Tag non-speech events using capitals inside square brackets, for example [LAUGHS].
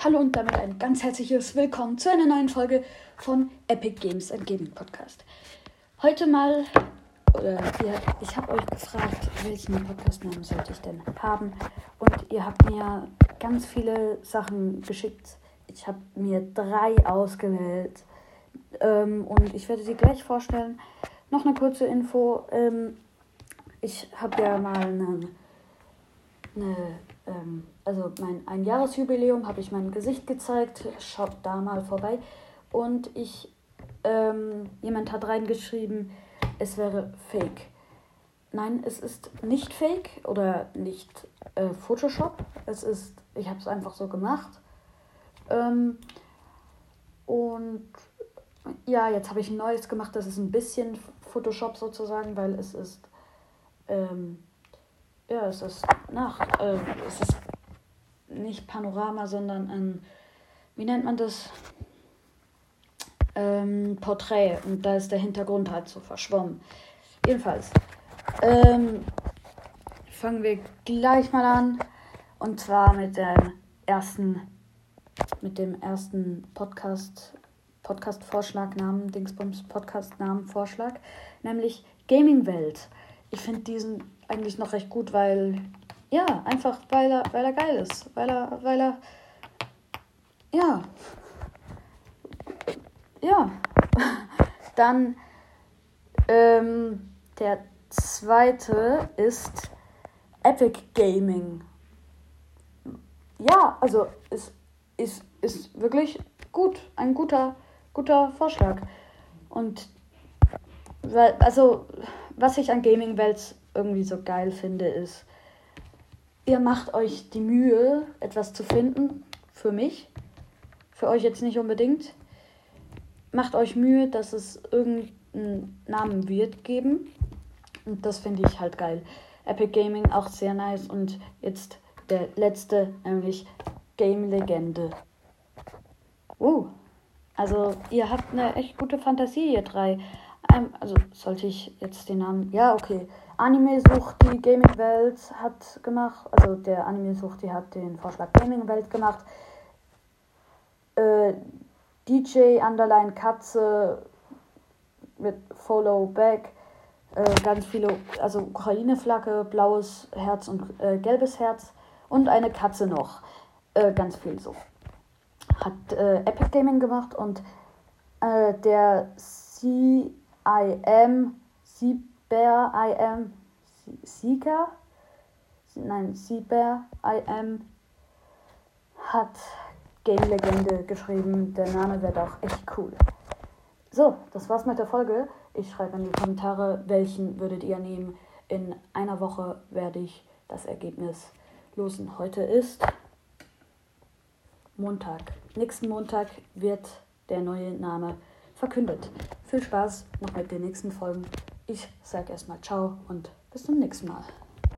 Hallo und damit ein ganz herzliches Willkommen zu einer neuen Folge von Epic Games and Gaming Podcast. Heute mal, oder ihr, ich habe euch gefragt, welchen Podcastnamen sollte ich denn haben? Und ihr habt mir ganz viele Sachen geschickt. Ich habe mir drei ausgewählt ähm, und ich werde sie gleich vorstellen. Noch eine kurze Info. Ähm, ich habe ja mal eine, eine ähm, also mein Einjahresjubiläum, habe ich mein Gesicht gezeigt. Schaut da mal vorbei. Und ich, ähm, jemand hat reingeschrieben, es wäre fake. Nein, es ist nicht fake oder nicht äh, Photoshop. Es ist, ich habe es einfach so gemacht. Ähm, und ja, jetzt habe ich ein neues gemacht. Das ist ein bisschen Photoshop sozusagen, weil es ist ähm, ja, es ist Nacht. Äh, es ist nicht Panorama, sondern ein, wie nennt man das? Ähm, Porträt. Und da ist der Hintergrund halt so verschwommen. Jedenfalls. Ähm, fangen wir gleich mal an. Und zwar mit dem ersten, mit dem ersten Podcast, Podcast-Vorschlagnamen, Dingsbums Podcast-Namen-Vorschlag, nämlich Gaming Welt. Ich finde diesen eigentlich noch recht gut, weil, ja, einfach weil er, weil er geil ist. Weil er, weil er, ja. Ja. [LAUGHS] Dann, ähm, der zweite ist Epic Gaming. Ja, also ist, ist, ist wirklich gut. Ein guter, guter Vorschlag. Und weil, also, was ich an Gaming Welt irgendwie so geil finde, ist, ihr macht euch die Mühe, etwas zu finden, für mich, für euch jetzt nicht unbedingt. Macht euch Mühe, dass es irgendeinen Namen wird geben. Und das finde ich halt geil. Epic Gaming auch sehr nice. Und jetzt der letzte, nämlich Game Legende. Uh, also ihr habt eine echt gute Fantasie, ihr drei. Also sollte ich jetzt den Namen. Ja, okay. Anime Sucht die Gaming Welt hat gemacht, also der Anime Sucht die hat den Vorschlag Gaming Welt gemacht. Äh, DJ Underline Katze mit Follow Back, äh, ganz viele, also Ukraine-Flagge, blaues Herz und äh, gelbes Herz und eine Katze noch. Äh, ganz viel so. Hat äh, Epic Gaming gemacht und äh, der CIM, CIM Bear I am Sieger, nein, Sieber I am hat Game Legende geschrieben. Der Name wird auch echt cool. So, das war's mit der Folge. Ich schreibe in die Kommentare, welchen würdet ihr nehmen. In einer Woche werde ich das Ergebnis losen. Heute ist Montag. Nächsten Montag wird der neue Name verkündet. Viel Spaß noch mit den nächsten Folgen. Ich sage erstmal ciao und bis zum nächsten Mal.